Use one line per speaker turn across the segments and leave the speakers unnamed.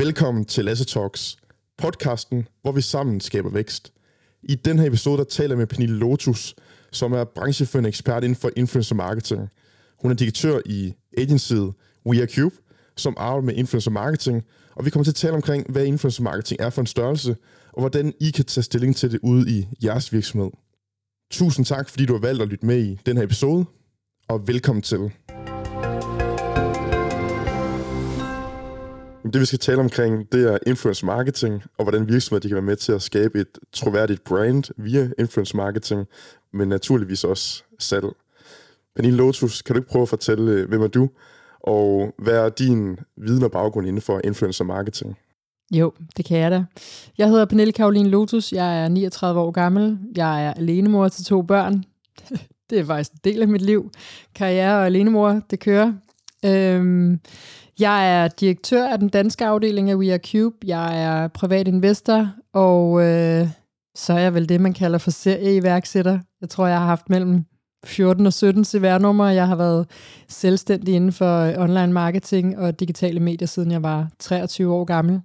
Velkommen til Lasse Talks, podcasten, hvor vi sammen skaber vækst. I den her episode, der taler jeg med Pernille Lotus, som er brancheførende ekspert inden for influencer marketing. Hun er direktør i agencyet We Are Cube, som arbejder med influencer marketing, og vi kommer til at tale omkring, hvad influencer marketing er for en størrelse, og hvordan I kan tage stilling til det ude i jeres virksomhed. Tusind tak, fordi du har valgt at lytte med i den her episode, og velkommen til. Det vi skal tale omkring, det er influence marketing, og hvordan virksomheder de kan være med til at skabe et troværdigt brand via influence marketing, men naturligvis også salg. Pernille Lotus, kan du ikke prøve at fortælle, øh, hvem er du, og hvad er din viden og baggrund inden for influencer marketing?
Jo, det kan jeg da. Jeg hedder Pernille Karoline Lotus, jeg er 39 år gammel, jeg er alenemor til to børn. det er faktisk en del af mit liv. Karriere og alenemor, det kører. Øhm, jeg er direktør af den danske afdeling af We Are Cube. Jeg er privat investor, og øh, så er jeg vel det, man kalder for serieiværksætter. Jeg tror, jeg har haft mellem 14 og 17 CVR-numre. Jeg har været selvstændig inden for øh, online marketing og digitale medier, siden jeg var 23 år gammel.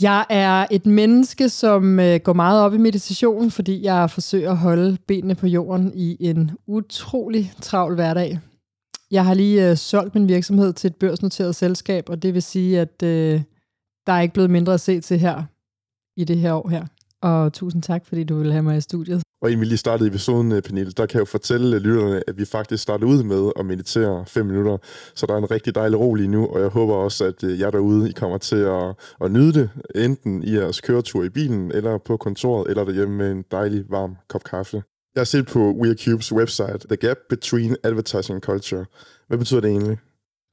Jeg er et menneske, som øh, går meget op i meditation, fordi jeg forsøger at holde benene på jorden i en utrolig travl hverdag. Jeg har lige øh, solgt min virksomhed til et børsnoteret selskab, og det vil sige, at øh, der er ikke blevet mindre at se til her i det her år her. Og tusind tak, fordi du vil have mig i studiet.
Og inden vi lige startede episoden, øh, Pernille, der kan jeg jo fortælle øh, lytterne, at vi faktisk startede ud med at meditere 5 minutter. Så der er en rigtig dejlig ro lige nu, og jeg håber også, at øh, jer derude, I kommer til at, at nyde det, enten i jeres køretur i bilen, eller på kontoret, eller derhjemme med en dejlig varm kop kaffe. Jeg har set på We Are Cubes website, The Gap Between Advertising Culture. Hvad betyder det egentlig?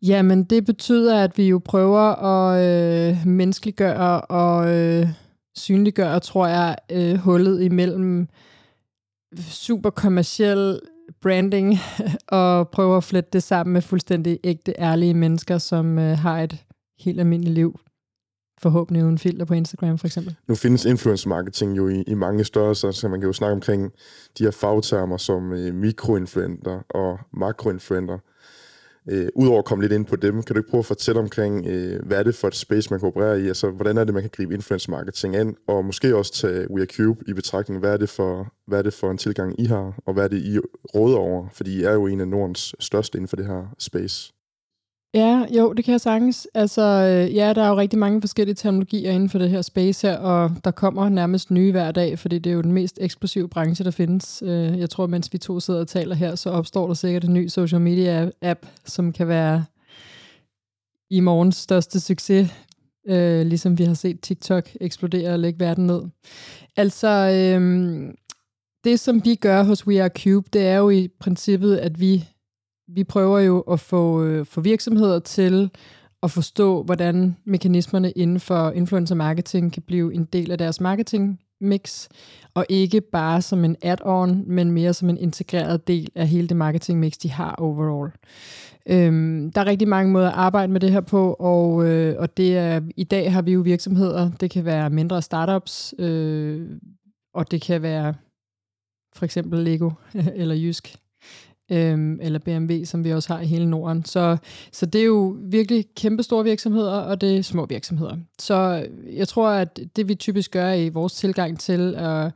Jamen, det betyder, at vi jo prøver at øh, menneskeliggøre og øh, synliggøre, tror jeg, øh, hullet imellem super kommersiel branding og prøver at flette det sammen med fuldstændig ægte, ærlige mennesker, som øh, har et helt almindeligt liv. Forhåbentlig uden filter på Instagram, for eksempel.
Nu findes influencer marketing jo i, i mange størrelser, så man kan jo snakke omkring de her fagtermer som øh, mikroinfluenter og makroinfluenter. Øh, Udover at komme lidt ind på dem, kan du ikke prøve at fortælle omkring, øh, hvad er det for et space, man kan operere i? Altså, hvordan er det, man kan gribe influencer marketing an? Og måske også tage We Are Cube i betragtning. Hvad er, det for, hvad er det for en tilgang, I har? Og hvad er det, I råder over? Fordi I er jo en af Nordens største inden for det her space.
Ja, jo, det kan jeg sagtens. Altså, øh, ja, der er jo rigtig mange forskellige terminologier inden for det her space her, og der kommer nærmest nye hver dag, fordi det er jo den mest eksplosive branche, der findes. Øh, jeg tror, mens vi to sidder og taler her, så opstår der sikkert en ny social media app, som kan være i morgens største succes, øh, ligesom vi har set TikTok eksplodere og lægge verden ned. Altså, øh, det som vi gør hos We Are Cube, det er jo i princippet, at vi vi prøver jo at få, øh, få virksomheder til at forstå, hvordan mekanismerne inden for influencer marketing kan blive en del af deres marketing mix, og ikke bare som en add-on, men mere som en integreret del af hele det marketing mix, de har overall. Øhm, der er rigtig mange måder at arbejde med det her på, og, øh, og det er, i dag har vi jo virksomheder, det kan være mindre startups, øh, og det kan være for eksempel Lego eller Jysk, øhm, eller BMW, som vi også har i hele Norden. Så, så det er jo virkelig kæmpe store virksomheder, og det er små virksomheder. Så jeg tror, at det vi typisk gør i vores tilgang til at,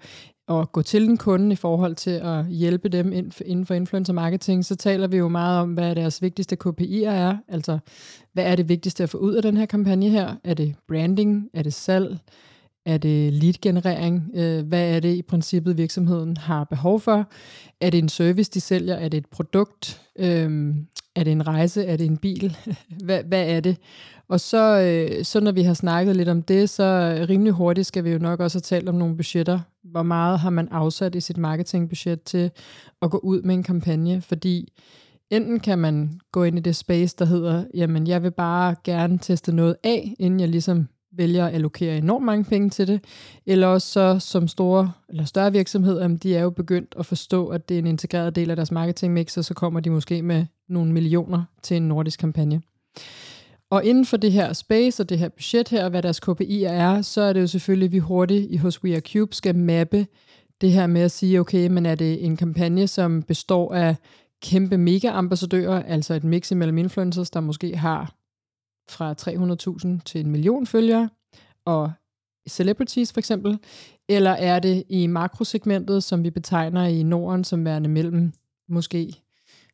at gå til den kunde i forhold til at hjælpe dem inden for influencer marketing, så taler vi jo meget om, hvad deres vigtigste KPI'er er. Altså, hvad er det vigtigste at få ud af den her kampagne her? Er det branding? Er det salg? Er det lead-generering? Øh, hvad er det i princippet, virksomheden har behov for? Er det en service, de sælger? Er det et produkt? Øhm, er det en rejse? Er det en bil? hvad, hvad er det? Og så, øh, så når vi har snakket lidt om det, så rimelig hurtigt skal vi jo nok også have talt om nogle budgetter. Hvor meget har man afsat i sit marketingbudget til at gå ud med en kampagne? Fordi enten kan man gå ind i det space, der hedder, jamen jeg vil bare gerne teste noget af, inden jeg ligesom vælger at allokere enormt mange penge til det, eller også så som store eller større virksomheder, de er jo begyndt at forstå, at det er en integreret del af deres marketingmix, og så kommer de måske med nogle millioner til en nordisk kampagne. Og inden for det her space og det her budget her, hvad deres KPI'er er, så er det jo selvfølgelig, at vi hurtigt i hos We Are Cube skal mappe det her med at sige, okay, men er det en kampagne, som består af kæmpe mega-ambassadører, altså et mix imellem influencers, der måske har fra 300.000 til en million følgere, og celebrities for eksempel, eller er det i makrosegmentet, som vi betegner i Norden som værende mellem måske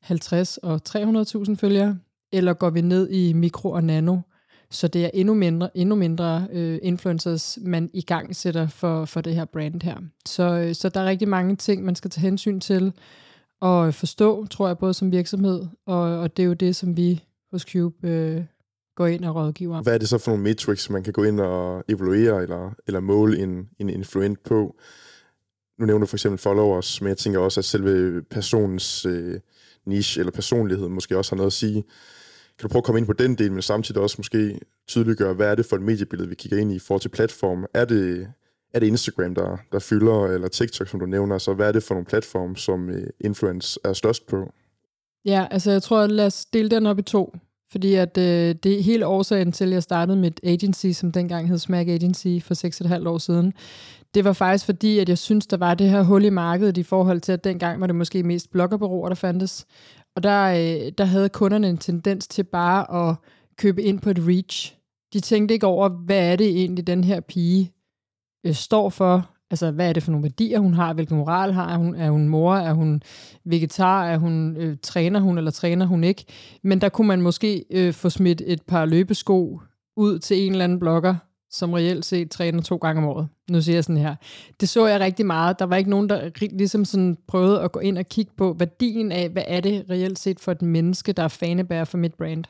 50 og 300.000 følgere, eller går vi ned i mikro og nano, så det er endnu mindre, endnu mindre øh, influencers, man i gang sætter for, for det her brand her. Så, øh, så der er rigtig mange ting, man skal tage hensyn til og forstå, tror jeg, både som virksomhed, og, og det er jo det, som vi hos Cube øh, går ind og rådgiver.
Hvad er det så for nogle metrics, man kan gå ind og evaluere eller, eller måle en, en influent på? Nu nævner du for eksempel followers, men jeg tænker også, at selve personens øh, niche eller personlighed måske også har noget at sige. Kan du prøve at komme ind på den del, men samtidig også måske tydeliggøre, hvad er det for et mediebillede, vi kigger ind i i forhold til platform? Er det, er det Instagram, der, der fylder, eller TikTok, som du nævner? Så hvad er det for nogle platforme, som uh, influence er størst på?
Ja, altså jeg tror, lad os dele den op i to. Fordi at øh, det er hele årsagen til, at jeg startede mit agency, som dengang hed Smack Agency for 6,5 år siden. Det var faktisk fordi, at jeg synes, der var det her hul i markedet i forhold til, at dengang var det måske mest bloggerbureauer, der fandtes. Og der, øh, der havde kunderne en tendens til bare at købe ind på et reach. De tænkte ikke over, hvad er det egentlig, den her pige øh, står for. Altså, hvad er det for nogle værdier, hun har? Hvilken moral har hun? Er hun mor? Er hun vegetar? Er hun øh, træner hun, eller træner hun ikke? Men der kunne man måske øh, få smidt et par løbesko ud til en eller anden blogger, som reelt set træner to gange om året. Nu siger jeg sådan her. Det så jeg rigtig meget. Der var ikke nogen, der ligesom sådan prøvede at gå ind og kigge på værdien af, hvad er det reelt set for et menneske, der er fanebærer for mit brand.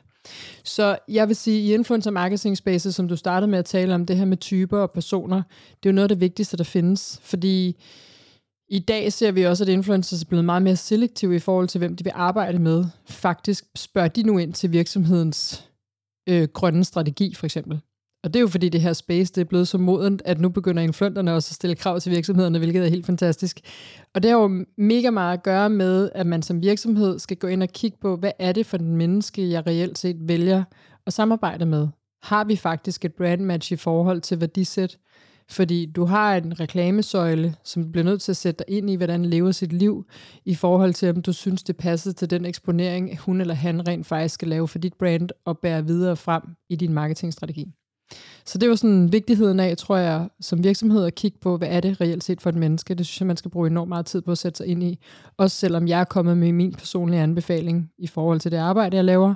Så jeg vil sige, i influencer marketing spaces, som du startede med at tale om, det her med typer og personer, det er jo noget af det vigtigste, der findes. Fordi i dag ser vi også, at influencers er blevet meget mere selektive i forhold til, hvem de vil arbejde med. Faktisk spørger de nu ind til virksomhedens øh, grønne strategi, for eksempel. Og det er jo fordi det her space, det er blevet så modent, at nu begynder influenterne også at stille krav til virksomhederne, hvilket er helt fantastisk. Og det har jo mega meget at gøre med, at man som virksomhed skal gå ind og kigge på, hvad er det for den menneske, jeg reelt set vælger at samarbejde med. Har vi faktisk et brand match i forhold til værdisæt? Fordi du har en reklamesøjle, som du bliver nødt til at sætte dig ind i, hvordan lever sit liv, i forhold til, om du synes, det passer til den eksponering, hun eller han rent faktisk skal lave for dit brand og bære videre frem i din marketingstrategi. Så det var sådan vigtigheden af, tror jeg, som virksomhed at kigge på, hvad er det reelt set for et menneske. Det synes jeg, man skal bruge enormt meget tid på at sætte sig ind i. Også selvom jeg er kommet med min personlige anbefaling i forhold til det arbejde, jeg laver,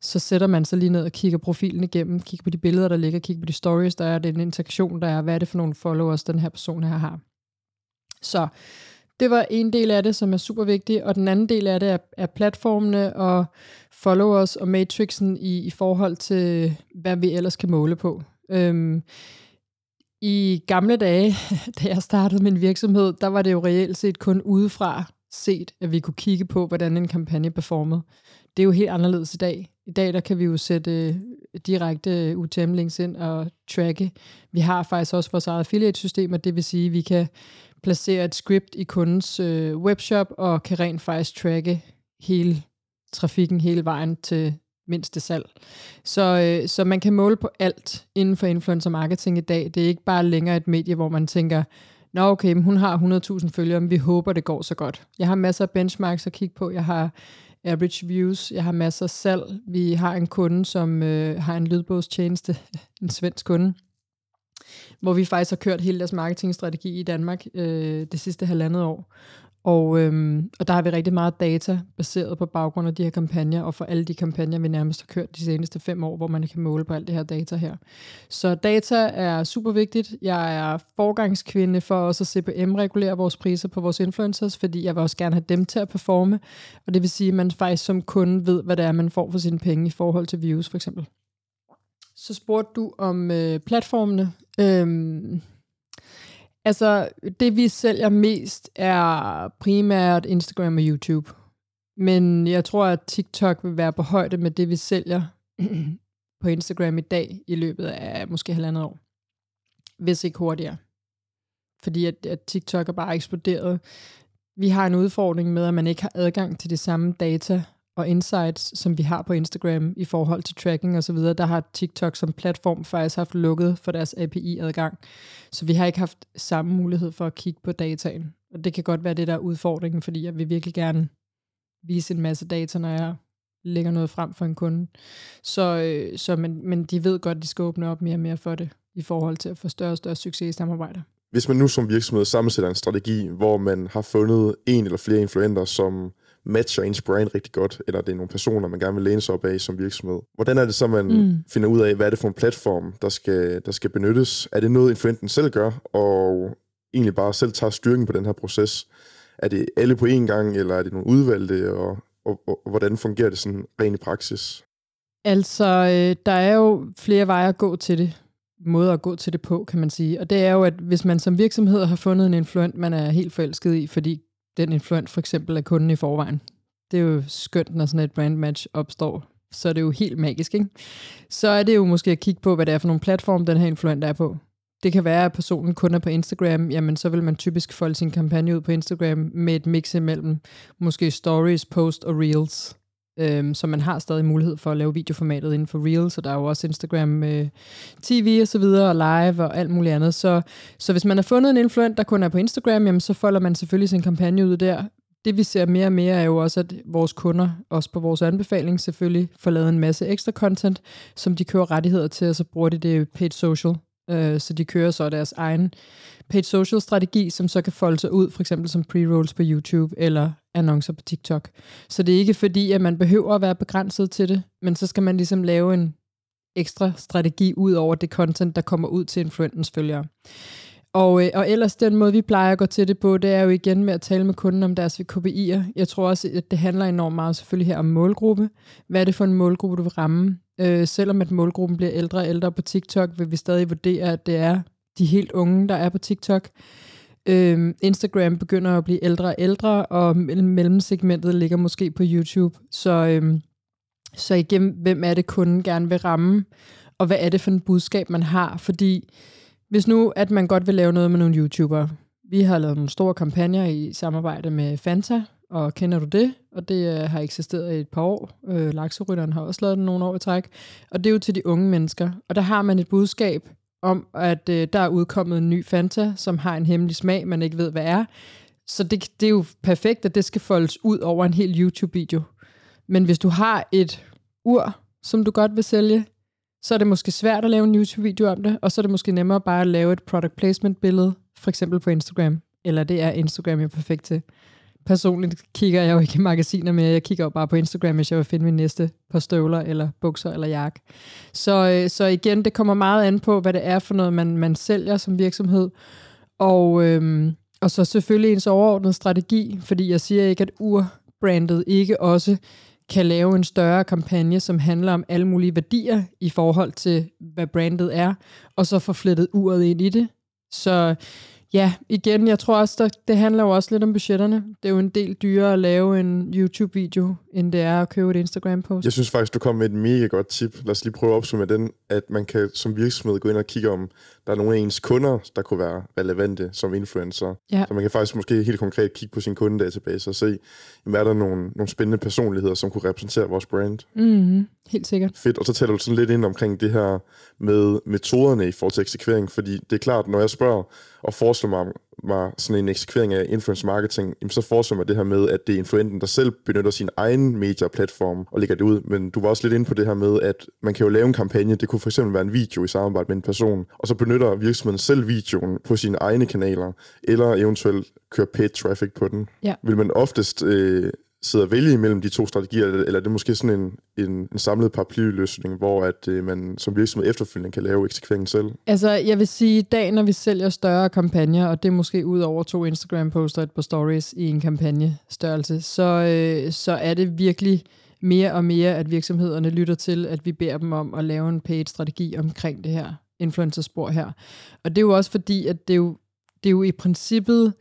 så sætter man sig lige ned og kigger profilen igennem, kigger på de billeder, der ligger, kigger på de stories, der er, den interaktion, der er, hvad er det for nogle followers, den her person her har. Så det var en del af det, som er super vigtig, og den anden del af det er, er platformene og followers og matrixen i, i forhold til, hvad vi ellers kan måle på. Øhm, I gamle dage, da jeg startede min virksomhed, der var det jo reelt set kun udefra set, at vi kunne kigge på, hvordan en kampagne performede. Det er jo helt anderledes i dag. I dag der kan vi jo sætte øh, direkte øh, UTM-links ind og tracke. Vi har faktisk også vores eget affiliate-system, og det vil sige, at vi kan placere et script i kundens øh, webshop og kan rent faktisk tracke hele trafikken hele vejen til mindste salg. Så, øh, så man kan måle på alt inden for influencer marketing i dag. Det er ikke bare længere et medie, hvor man tænker, Nå okay, men hun har 100.000 følgere, men vi håber, det går så godt. Jeg har masser af benchmarks at kigge på. Jeg har average views. Jeg har masser af salg. Vi har en kunde, som øh, har en lydbogstjeneste, en svensk kunde, hvor vi faktisk har kørt hele deres marketingstrategi i Danmark øh, det sidste halvandet år. Og, øhm, og der har vi rigtig meget data baseret på baggrund af de her kampagner, og for alle de kampagner, vi nærmest har kørt de seneste fem år, hvor man kan måle på alt det her data her. Så data er super vigtigt. Jeg er forgangskvinde for også at CPM-regulere vores priser på vores influencers, fordi jeg vil også gerne have dem til at performe. Og det vil sige, at man faktisk som kunde ved, hvad det er, man får for sine penge i forhold til views for eksempel. Så spurgte du om øh, platformene. Øhm, Altså, det vi sælger mest er primært Instagram og YouTube. Men jeg tror, at TikTok vil være på højde med det, vi sælger på Instagram i dag i løbet af måske halvandet år. Hvis ikke hurtigere. Fordi at, at TikTok er bare eksploderet. Vi har en udfordring med, at man ikke har adgang til de samme data og insights, som vi har på Instagram i forhold til tracking og så videre, der har TikTok som platform faktisk haft lukket for deres API-adgang. Så vi har ikke haft samme mulighed for at kigge på dataen. Og det kan godt være det, der er udfordringen, fordi jeg vil virkelig gerne vise en masse data, når jeg lægger noget frem for en kunde. Så, øh, så men, men de ved godt, at de skal åbne op mere og mere for det, i forhold til at få større og større succes i samarbejder.
Hvis man nu som virksomhed sammensætter en strategi, hvor man har fundet en eller flere influenter, som matcher ens brand rigtig godt, eller det er nogle personer, man gerne vil læne sig op af som virksomhed. Hvordan er det så, man mm. finder ud af, hvad er det for en platform, der skal, der skal benyttes? Er det noget, influenten selv gør, og egentlig bare selv tager styrken på den her proces? Er det alle på én gang, eller er det nogle udvalgte, og, og, og, og hvordan fungerer det sådan rent i praksis?
Altså, øh, der er jo flere veje at gå til det måder at gå til det på, kan man sige. Og det er jo, at hvis man som virksomhed har fundet en influent, man er helt forelsket i, fordi den influent for eksempel er kunden i forvejen. Det er jo skønt, når sådan et brand match opstår. Så er det jo helt magisk, ikke? Så er det jo måske at kigge på, hvad det er for nogle platform, den her influent er på. Det kan være, at personen kun er på Instagram, jamen så vil man typisk folde sin kampagne ud på Instagram med et mix imellem måske stories, post og reels. Øhm, så man har stadig mulighed for at lave videoformatet inden for Reels, så der er jo også Instagram øh, TV og så videre, og live og alt muligt andet. Så, så hvis man har fundet en influent, der kun er på Instagram, jamen, så folder man selvfølgelig sin kampagne ud der. Det vi ser mere og mere er jo også, at vores kunder, også på vores anbefaling selvfølgelig, får lavet en masse ekstra content, som de kører rettigheder til, og så bruger de det paid social. Øh, så de kører så deres egen paid social strategi, som så kan folde sig ud, for eksempel som pre-rolls på YouTube eller annoncer på TikTok. Så det er ikke fordi, at man behøver at være begrænset til det, men så skal man ligesom lave en ekstra strategi ud over det content, der kommer ud til influentens følgere. Og, øh, og ellers den måde, vi plejer at gå til det på, det er jo igen med at tale med kunden om deres KPI'er. Jeg tror også, at det handler enormt meget selvfølgelig her om målgruppe. Hvad er det for en målgruppe, du vil ramme? Øh, selvom at målgruppen bliver ældre og ældre på TikTok, vil vi stadig vurdere, at det er de helt unge, der er på TikTok. Øh, Instagram begynder at blive ældre og ældre, og mellemsegmentet ligger måske på YouTube. Så, øh, så igen, hvem er det kunden gerne vil ramme, og hvad er det for en budskab, man har? Fordi hvis nu, at man godt vil lave noget med nogle YouTubere, vi har lavet nogle store kampagner i samarbejde med Fanta, og kender du det? Og det øh, har eksisteret i et par år. Øh, Lakserytteren har også lavet den nogle år i træk. Og det er jo til de unge mennesker. Og der har man et budskab, om, at øh, der er udkommet en ny Fanta, som har en hemmelig smag, man ikke ved, hvad er. Så det, det er jo perfekt, at det skal foldes ud over en hel YouTube-video. Men hvis du har et ur, som du godt vil sælge, så er det måske svært at lave en YouTube-video om det, og så er det måske nemmere bare at lave et product placement-billede, for eksempel på Instagram. Eller det er Instagram jo perfekt til personligt kigger jeg jo ikke i magasiner mere. Jeg kigger jo bare på Instagram, hvis jeg vil finde min næste par støvler, eller bukser, eller jakke. Så, øh, så igen, det kommer meget an på, hvad det er for noget, man, man sælger som virksomhed. Og, øhm, og så selvfølgelig ens overordnede strategi, fordi jeg siger ikke, at urbrandet ikke også kan lave en større kampagne, som handler om alle mulige værdier i forhold til, hvad brandet er, og så få flettet uret ind i det. Så Ja, igen, jeg tror også, der, det handler jo også lidt om budgetterne. Det er jo en del dyrere at lave en YouTube-video, end det er at købe et Instagram-post.
Jeg synes faktisk, du kom med et mega godt tip. Lad os lige prøve at opsummere den, at man kan som virksomhed gå ind og kigge om, der er nogle af ens kunder, der kunne være relevante som influencer. Ja. Så man kan faktisk måske helt konkret kigge på sin kundedatabase og se, jamen, er der nogle, nogle spændende personligheder, som kunne repræsentere vores brand.
Mm-hmm. Helt sikkert.
Fedt, og så taler du sådan lidt ind omkring det her med metoderne i forhold til eksekvering, fordi det er klart, når jeg spørger og forestiller mig, mig sådan en eksekvering af influence marketing, så forestiller mig det her med, at det er influenten, der selv benytter sin egen medieplatform og lægger det ud. Men du var også lidt inde på det her med, at man kan jo lave en kampagne, det kunne for eksempel være en video i samarbejde med en person, og så benytter virksomheden selv videoen på sine egne kanaler, eller eventuelt kører paid traffic på den. Ja. Vil man oftest øh, sidde og vælge imellem de to strategier, eller er det måske sådan en, en, en samlet paraplyløsning, hvor at øh, man som virksomhed efterfølgende kan lave eksekveringen selv?
Altså, jeg vil sige, i dag, når vi sælger større kampagner, og det er måske ud over to Instagram-poster et par stories i en kampagnestørrelse, så, øh, så er det virkelig mere og mere, at virksomhederne lytter til, at vi beder dem om at lave en paid strategi omkring det her influencerspor her. Og det er jo også fordi, at det er jo, det er jo i princippet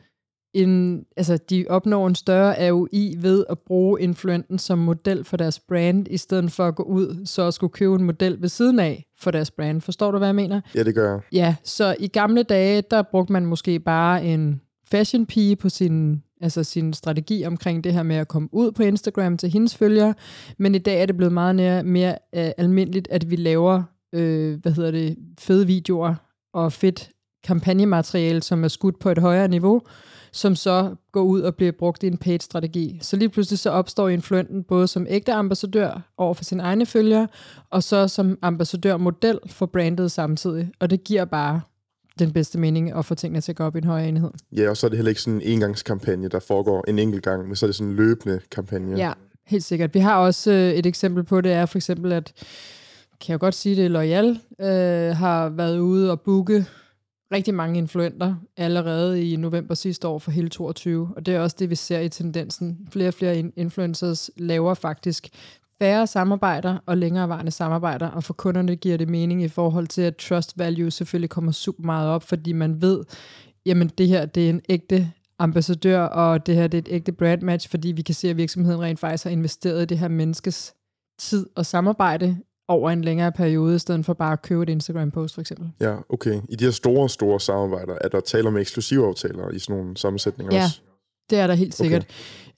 en, altså de opnår en større AOI ved at bruge influenten som model for deres brand, i stedet for at gå ud så at skulle købe en model ved siden af for deres brand. Forstår du, hvad jeg mener?
Ja, det gør jeg.
Ja, så i gamle dage, der brugte man måske bare en fashion pige på sin, altså sin strategi omkring det her med at komme ud på Instagram til hendes følgere, men i dag er det blevet meget mere, mere uh, almindeligt, at vi laver øh, hvad hedder det, fede videoer og fedt kampagnemateriale, som er skudt på et højere niveau, som så går ud og bliver brugt i en paid-strategi. Så lige pludselig så opstår influenten både som ægte ambassadør over for sine egne følgere, og så som ambassadørmodel for brandet samtidig. Og det giver bare den bedste mening at få tingene til at gå op i en højere enhed.
Ja, og så er det heller ikke sådan en engangskampagne, der foregår en enkelt gang, men så er det sådan en løbende kampagne.
Ja, helt sikkert. Vi har også øh, et eksempel på det, er for eksempel, at kan jeg godt sige det, Loyal øh, har været ude og booke rigtig mange influenter allerede i november sidste år for hele 22, og det er også det, vi ser i tendensen. Flere og flere influencers laver faktisk færre samarbejder og længerevarende samarbejder, og for kunderne giver det mening i forhold til, at trust value selvfølgelig kommer super meget op, fordi man ved, jamen det her det er en ægte ambassadør, og det her det er et ægte brand match, fordi vi kan se, at virksomheden rent faktisk har investeret i det her menneskes tid og samarbejde over en længere periode, i stedet for bare at købe et Instagram-post, for eksempel.
Ja, okay. I de her store, store samarbejder, er der tale om eksklusive aftaler i sådan nogle sammensætninger
ja,
også?
det er der helt sikkert.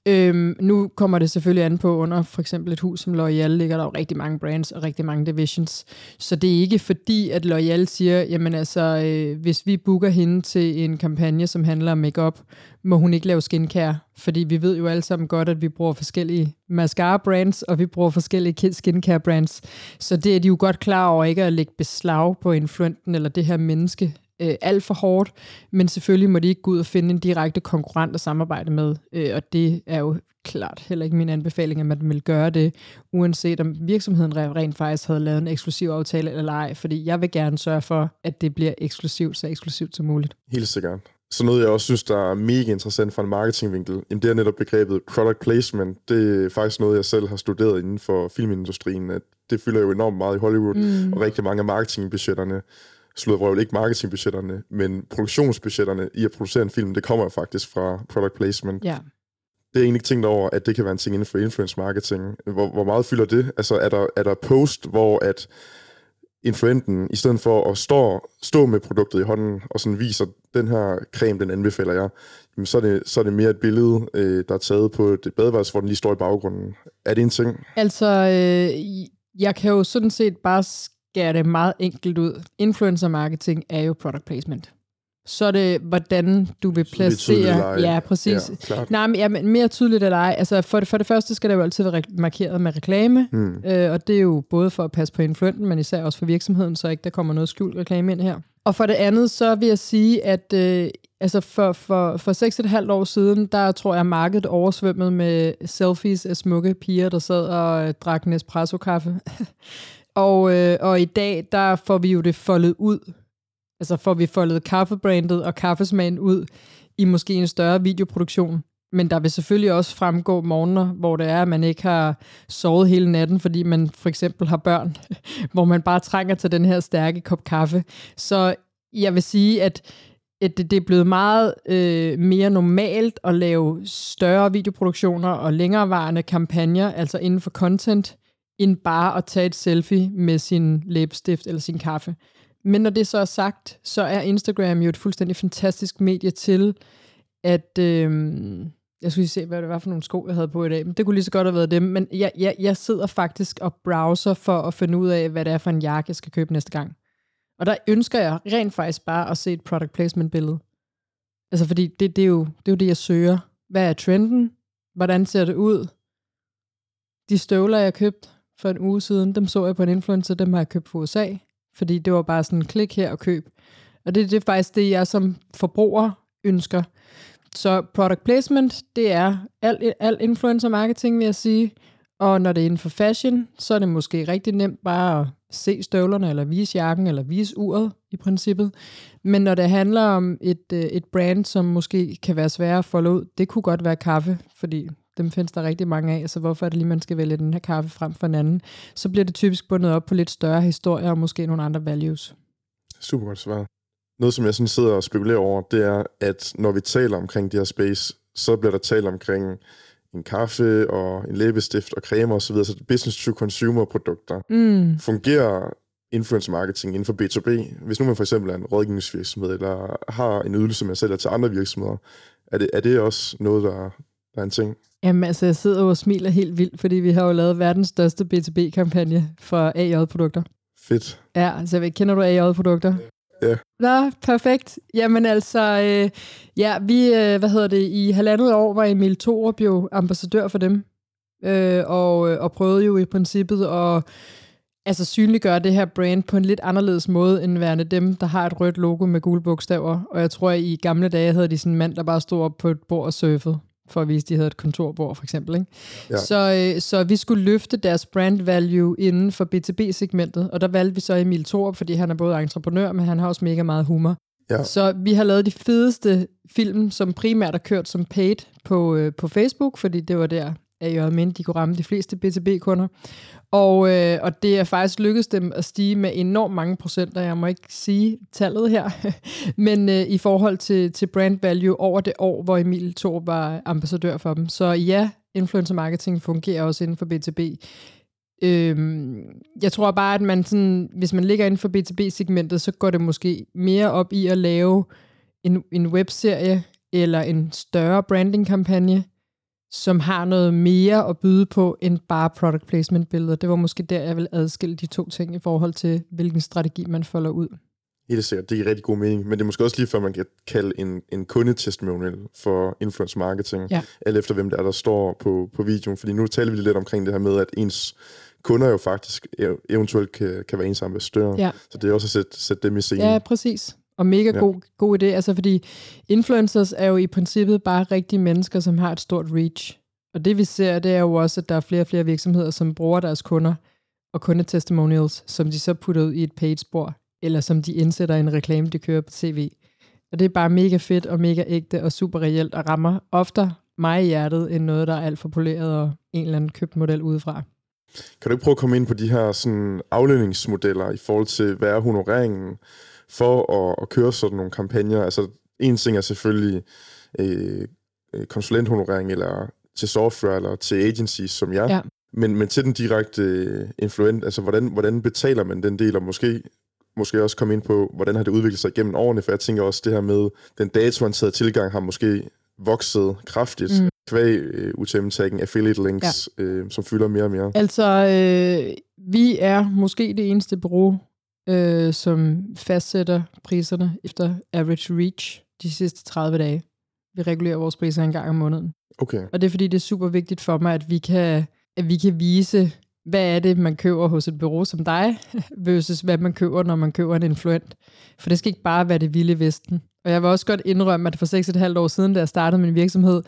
Øhm, nu kommer det selvfølgelig an på, under for eksempel et hus som L'Oreal, ligger der jo rigtig mange brands og rigtig mange divisions. Så det er ikke fordi, at L'Oreal siger, jamen altså, øh, hvis vi booker hende til en kampagne, som handler om makeup, må hun ikke lave skincare. Fordi vi ved jo alle sammen godt, at vi bruger forskellige mascara brands, og vi bruger forskellige skincare brands. Så det er de jo godt klar over ikke at lægge beslag på influenten eller det her menneske øh, alt for hårdt, men selvfølgelig må de ikke gå ud og finde en direkte konkurrent at samarbejde med, øh, og det er jo klart heller ikke min anbefaling, at man vil gøre det, uanset om virksomheden rent faktisk havde lavet en eksklusiv aftale eller ej, fordi jeg vil gerne sørge for, at det bliver eksklusivt, så eksklusivt som muligt.
Helt sikkert. Så noget, jeg også synes, der er mega interessant fra en marketingvinkel, jamen det er netop begrebet product placement. Det er faktisk noget, jeg selv har studeret inden for filmindustrien, at det fylder jo enormt meget i Hollywood, mm. og rigtig mange af marketingbudgetterne røv, ikke marketingbudgetterne, men produktionsbudgetterne i at producere en film, det kommer faktisk fra product placement.
Ja.
Det er egentlig ikke tænkt over, at det kan være en ting inden for influence marketing. Hvor, hvor meget fylder det? Altså er der, er der post, hvor at influenten, i stedet for at stå, stå med produktet i hånden, og sådan viser, den her creme, den anbefaler jeg, jamen så, er det, så er det mere et billede, øh, der er taget på et badeværelse, hvor den lige står i baggrunden. Er det en ting?
Altså, øh, jeg kan jo sådan set bare skærer det meget enkelt ud. Influencer marketing er jo product placement. Så er det, hvordan du vil placere... Ja, præcis. Ja, Nej, men, ja, men mere tydeligt eller ej. Altså, for det, for det første skal det jo altid være markeret med reklame, hmm. øh, og det er jo både for at passe på influenten, men især også for virksomheden, så ikke der kommer noget skjult reklame ind her. Og for det andet, så vil jeg sige, at øh, altså for, for, for 6,5 år siden, der tror jeg, markedet oversvømmet med selfies af smukke piger, der sad og øh, drak Nespresso-kaffe. Og, øh, og i dag, der får vi jo det foldet ud. Altså får vi foldet kaffebrandet og kaffesmagen ud i måske en større videoproduktion. Men der vil selvfølgelig også fremgå morgener, hvor det er, at man ikke har sovet hele natten, fordi man for eksempel har børn, hvor man bare trænger til den her stærke kop kaffe. Så jeg vil sige, at at det, det er blevet meget øh, mere normalt at lave større videoproduktioner og længerevarende kampagner, altså inden for content, end bare at tage et selfie med sin læbestift eller sin kaffe. Men når det så er sagt, så er Instagram jo et fuldstændig fantastisk medie til, at... Øh, jeg skulle lige se, hvad det var for nogle sko, jeg havde på i dag, men det kunne lige så godt have været dem. Men jeg, jeg, jeg sidder faktisk og browser for at finde ud af, hvad det er for en jakke, jeg skal købe næste gang. Og der ønsker jeg rent faktisk bare at se et product placement billede. Altså fordi det, det, er jo, det er jo det, jeg søger. Hvad er trenden? Hvordan ser det ud? De støvler, jeg købte, for en uge siden. Dem så jeg på en influencer, dem har jeg købt fra USA, fordi det var bare sådan en klik her og køb. Og det, det er faktisk det, jeg som forbruger ønsker. Så product placement, det er al, al influencer marketing, vil jeg sige. Og når det er inden for fashion, så er det måske rigtig nemt bare at se støvlerne, eller vise jakken, eller vise uret i princippet. Men når det handler om et, øh, et brand, som måske kan være sværere at folde ud, det kunne godt være kaffe, fordi dem findes der rigtig mange af, så hvorfor er det lige, man skal vælge den her kaffe frem for en anden? Så bliver det typisk bundet op på lidt større historier og måske nogle andre values.
Super godt svar. Noget, som jeg sådan sidder og spekulerer over, det er, at når vi taler omkring de her space, så bliver der talt omkring en kaffe og en læbestift og creme osv., så, så business-to-consumer produkter. Mm. Fungerer influencer marketing inden for B2B? Hvis nu man for eksempel er en rådgivningsvirksomhed, eller har en ydelse, man sælger til andre virksomheder, er det, er det også noget, der, der er en ting?
Jamen altså, jeg sidder og smiler helt vildt, fordi vi har jo lavet verdens største B2B-kampagne for AJ-produkter.
Fedt.
Ja, altså kender du AJ-produkter?
Ja.
Nå, perfekt. Jamen altså, øh, ja, vi, øh, hvad hedder det, i halvandet år var Emil Thorup jo ambassadør for dem, øh, og, og prøvede jo i princippet at altså synliggøre det her brand på en lidt anderledes måde, end værende dem, der har et rødt logo med gule bogstaver. Og jeg tror, at i gamle dage havde de sådan en mand, der bare stod op på et bord og surfede for at vise, at de havde et kontorbord, for eksempel. Ikke? Ja. Så, øh, så vi skulle løfte deres brand value inden for B2B-segmentet, og der valgte vi så Emil Thorup, fordi han er både entreprenør, men han har også mega meget humor. Ja. Så vi har lavet de fedeste film, som primært er kørt som paid på, øh, på Facebook, fordi det var der, at jeg mente, de kunne ramme de fleste B2B-kunder. Og, øh, og det er faktisk lykkedes dem at stige med enormt mange procenter. Jeg må ikke sige tallet her, men øh, i forhold til, til brand value over det år, hvor Emil Thor var ambassadør for dem. Så ja, influencer marketing fungerer også inden for B2B. Øhm, jeg tror bare, at man sådan, hvis man ligger inden for B2B-segmentet, så går det måske mere op i at lave en, en webserie eller en større branding-kampagne, som har noget mere at byde på end bare product placement billeder. Det var måske der, jeg vil adskille de to ting i forhold til, hvilken strategi man folder ud.
Helt sikkert, det giver rigtig god mening, men det er måske også lige før, man kan kalde en, en kundetestimonial for influence marketing, ja. alt efter hvem det er, der står på, på videoen, fordi nu taler vi lidt omkring det her med, at ens kunder jo faktisk eventuelt kan, kan være ens ambassadører, ja. så det er også at sætte, sætte dem i scenen.
Ja, præcis. Og mega ja. god, god idé, altså fordi influencers er jo i princippet bare rigtige mennesker, som har et stort reach. Og det vi ser, det er jo også, at der er flere og flere virksomheder, som bruger deres kunder og kundetestimonials, som de så putter ud i et page-spor, eller som de indsætter i en reklame, de kører på tv. Og det er bare mega fedt og mega ægte og super reelt, og rammer ofte mig i hjertet, end noget, der er alt for poleret og en eller anden købt model udefra.
Kan du ikke prøve at komme ind på de her sådan, aflønningsmodeller i forhold til, hvad er honoreringen? For at, at køre sådan nogle kampagner. Altså, en ting er selvfølgelig øh, øh, konsulenthonorering, eller til software, eller til agencies som jeg. Ja. Men, men til den direkte øh, influent, altså hvordan, hvordan betaler man den del, og måske, måske også komme ind på, hvordan har det udviklet sig gennem årene, for jeg tænker også, det her med den dataorienterede tilgang har måske vokset kraftigt, mm. kvæg øh, UTM-taggen, affiliate links, ja. øh, som fylder mere og mere.
Altså, øh, vi er måske det eneste bureau, øh, som fastsætter priserne efter average reach de sidste 30 dage. Vi regulerer vores priser en gang om måneden.
Okay.
Og det er fordi, det er super vigtigt for mig, at vi kan, at vi kan vise, hvad er det, man køber hos et bureau som dig, versus hvad man køber, når man køber en influent. For det skal ikke bare være det vilde vesten. Og jeg vil også godt indrømme, at for 6,5 år siden, da jeg startede min virksomhed,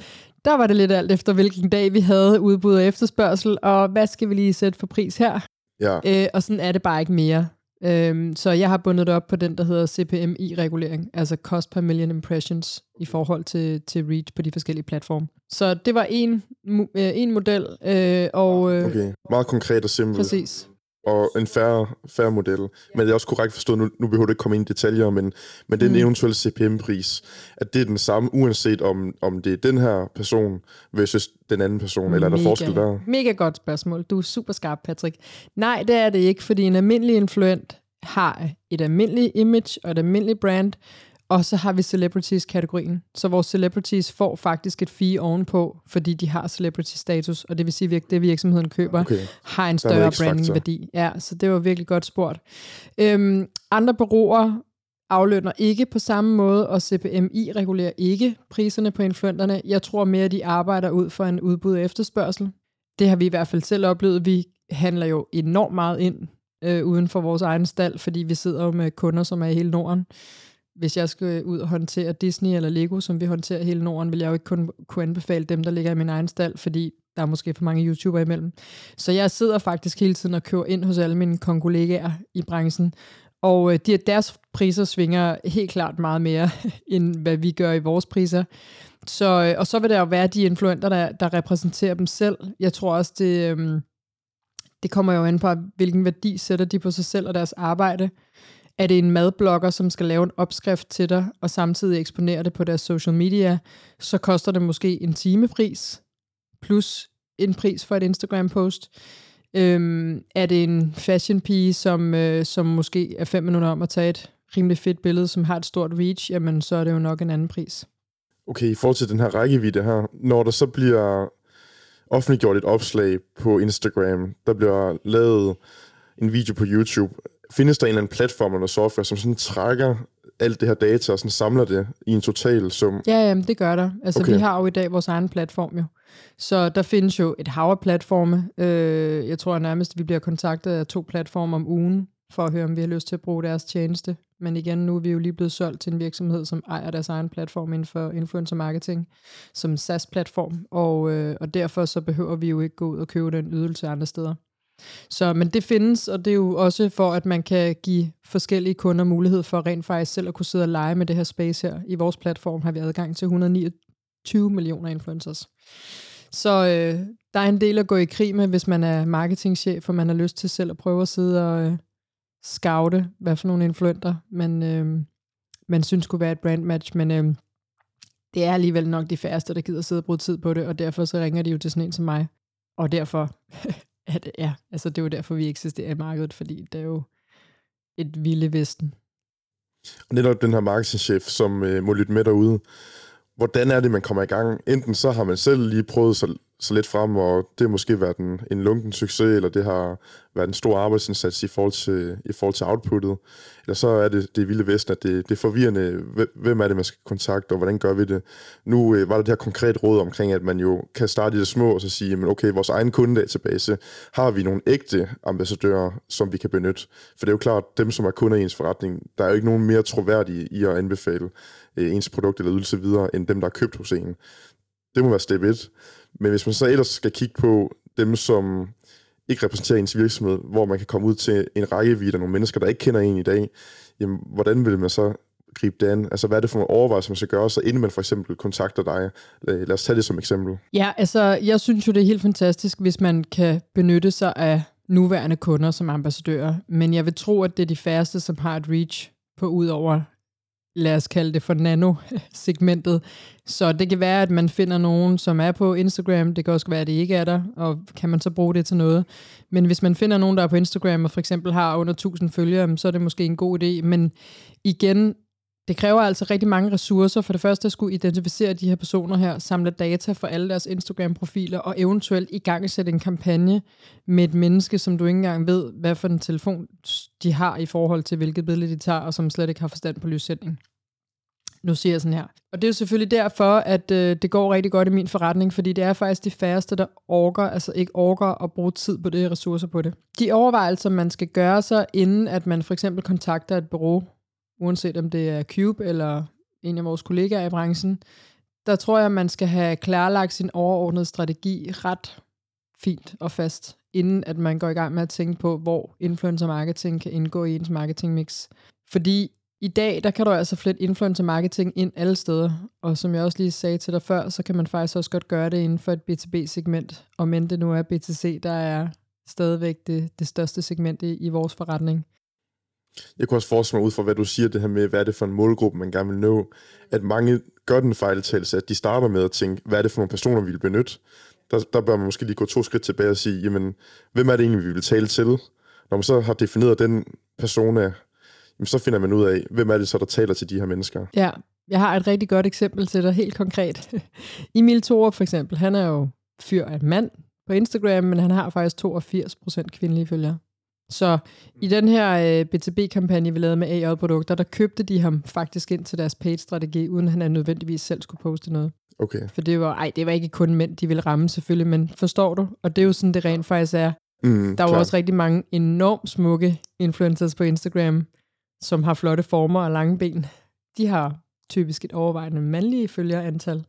der var det lidt alt efter, hvilken dag vi havde udbud og efterspørgsel, og hvad skal vi lige sætte for pris her? Ja. Øh, og sådan er det bare ikke mere. Øhm, så jeg har bundet det op på den, der hedder CPMI-regulering, altså cost per million impressions i forhold til, til reach på de forskellige platforme. Så det var en, øh, en model. Øh, og,
øh, okay, meget konkret og simpelt.
Præcis
og en færre, færre model. Men det er også korrekt forstået, nu, nu behøver du ikke komme ind i detaljer, men, men den mm. eventuelle CPM-pris, at det er den samme, uanset om, om det er den her person versus den anden person, eller er der mega, forskel der?
Mega godt spørgsmål. Du er super skarp, Patrick. Nej, det er det ikke, fordi en almindelig influent har et almindeligt image og et almindeligt brand, og så har vi celebrities-kategorien. Så vores celebrities får faktisk et fee ovenpå, fordi de har celebrity-status, og det vil sige, at det virksomheden køber okay. har en større branding-værdi. Ja, så det var virkelig godt spurgt. Øhm, andre bureauer aflønner ikke på samme måde, og CPMI regulerer ikke priserne på influenterne. Jeg tror mere, at de arbejder ud for en udbud og efterspørgsel. Det har vi i hvert fald selv oplevet. Vi handler jo enormt meget ind øh, uden for vores egen stald, fordi vi sidder jo med kunder, som er i hele Norden hvis jeg skal ud og håndtere Disney eller Lego, som vi håndterer hele Norden, vil jeg jo ikke kun kunne anbefale dem, der ligger i min egen stald, fordi der er måske for mange YouTubere imellem. Så jeg sidder faktisk hele tiden og kører ind hos alle mine kongolegaer i branchen, og øh, de, deres priser svinger helt klart meget mere, end hvad vi gør i vores priser. Så, øh, og så vil der jo være de influenter, der, der repræsenterer dem selv. Jeg tror også, det, øhm, det kommer jo an på, hvilken værdi sætter de på sig selv og deres arbejde. Er det en madblogger, som skal lave en opskrift til dig, og samtidig eksponere det på deres social media, så koster det måske en timepris, plus en pris for et Instagram-post. Øhm, er det en fashion pige, som, øh, som måske er fem minutter om at tage et rimelig fedt billede, som har et stort reach, jamen så er det jo nok en anden pris.
Okay, i forhold til den her rækkevidde her, når der så bliver offentliggjort et opslag på Instagram, der bliver lavet en video på YouTube, findes der en eller anden platform eller software, som sådan trækker alt det her data og sådan samler det i en total sum?
Ja, jamen, det gør der. Altså, okay. vi har jo i dag vores egen platform jo. Så der findes jo et hav af platforme. Øh, jeg tror nærmest, at vi bliver kontaktet af to platforme om ugen, for at høre, om vi har lyst til at bruge deres tjeneste. Men igen, nu er vi jo lige blevet solgt til en virksomhed, som ejer deres egen platform inden for influencer marketing, som SaaS-platform, og, øh, og derfor så behøver vi jo ikke gå ud og købe den ydelse andre steder. Så, men det findes, og det er jo også for, at man kan give forskellige kunder mulighed for rent faktisk selv at kunne sidde og lege med det her space her. I vores platform har vi adgang til 129 millioner influencers. Så øh, der er en del at gå i krig med, hvis man er marketingchef, og man har lyst til selv at prøve at sidde og øh, scoute, hvad for nogle influenter man, øh, man synes kunne være et brand match. Men øh, det er alligevel nok de færreste, der gider sidde og bruge tid på det, og derfor så ringer de jo til sådan en som mig. Og derfor at, ja, altså det er jo derfor, vi eksisterer i markedet, fordi det er jo et vilde vesten.
Og netop den her marketingchef, som øh, må lytte med derude, hvordan er det, man kommer i gang? Enten så har man selv lige prøvet sig så lidt frem, og det har måske været en, en lunken succes, eller det har været en stor arbejdsindsats i forhold til, i forhold til outputtet. Eller så er det det vilde vesten, at det, det er forvirrende, hvem er det, man skal kontakte, og hvordan gør vi det? Nu øh, var der det her konkret råd omkring, at man jo kan starte i det små, og så sige, men okay, vores egen kundedatabase, har vi nogle ægte ambassadører, som vi kan benytte? For det er jo klart, dem som er kunder i ens forretning, der er jo ikke nogen mere troværdige i at anbefale øh, ens produkt eller ydelse videre, end dem, der er købt hos en. Det må være step 1. Men hvis man så ellers skal kigge på dem, som ikke repræsenterer ens virksomhed, hvor man kan komme ud til en rækkevidde af nogle mennesker, der ikke kender en i dag, jamen, hvordan vil man så gribe det an? Altså, hvad er det for nogle overvejelser, man skal gøre, så inden man for eksempel kontakter dig? Lad os tage det som eksempel.
Ja, altså, jeg synes jo, det er helt fantastisk, hvis man kan benytte sig af nuværende kunder som ambassadører, men jeg vil tro, at det er de færreste, som har et reach på ud over lad os kalde det for nano-segmentet. Så det kan være, at man finder nogen, som er på Instagram. Det kan også være, at det ikke er der, og kan man så bruge det til noget. Men hvis man finder nogen, der er på Instagram og for eksempel har under 1000 følgere, så er det måske en god idé. Men igen, det kræver altså rigtig mange ressourcer. For det første at skulle identificere de her personer her, samle data for alle deres Instagram-profiler, og eventuelt i gang sætte en kampagne med et menneske, som du ikke engang ved, hvad for en telefon de har i forhold til, hvilket billede de tager, og som slet ikke har forstand på lyssætning. Nu siger jeg sådan her. Og det er jo selvfølgelig derfor, at øh, det går rigtig godt i min forretning, fordi det er faktisk de færreste, der orker, altså ikke orker at bruge tid på det, ressourcer på det. De overvejelser, man skal gøre sig, inden at man for eksempel kontakter et bureau, uanset om det er Cube eller en af vores kollegaer i branchen, der tror jeg, man skal have klarlagt sin overordnede strategi ret fint og fast, inden at man går i gang med at tænke på, hvor influencer marketing kan indgå i ens marketing mix. Fordi i dag, der kan du altså flette influencer marketing ind alle steder, og som jeg også lige sagde til dig før, så kan man faktisk også godt gøre det inden for et B2B-segment, og men det nu er BTC, der er stadigvæk det, det største segment i, i vores forretning.
Jeg kunne også forestille mig ud fra, hvad du siger, det her med, hvad er det for en målgruppe, man gerne vil nå, at mange gør den fejltagelse, at de starter med at tænke, hvad er det for nogle personer, vi vil benytte. Der, der bør man måske lige gå to skridt tilbage og sige, jamen, hvem er det egentlig, vi vil tale til? Når man så har defineret den persona, jamen, så finder man ud af, hvem er det så, der taler til de her mennesker.
Ja, jeg har et rigtig godt eksempel til dig, helt konkret. Emil Thorup for eksempel, han er jo fyr af mand på Instagram, men han har faktisk 82% kvindelige følgere. Så i den her øh, BTB-kampagne, vi lavede med AI-produkter, der købte de ham faktisk ind til deres page-strategi, uden han nødvendigvis selv skulle poste noget.
Okay.
For det var, ej, det var ikke kun mænd, de ville ramme selvfølgelig, men forstår du? Og det er jo sådan, det rent faktisk er. Mm, der er jo også rigtig mange enormt smukke influencers på Instagram, som har flotte former og lange ben. De har typisk et overvejende mandlige følgerantal.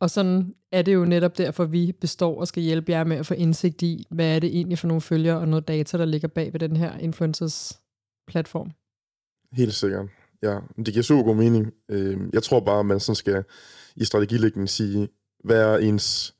Og sådan er det jo netop derfor, vi består og skal hjælpe jer med at få indsigt i, hvad er det egentlig for nogle følgere og noget data, der ligger bag ved den her influencers platform.
Helt sikkert. Ja, det giver super god mening. Øhm, jeg tror bare, at man sådan skal i strategilægningen sige, hvad er ens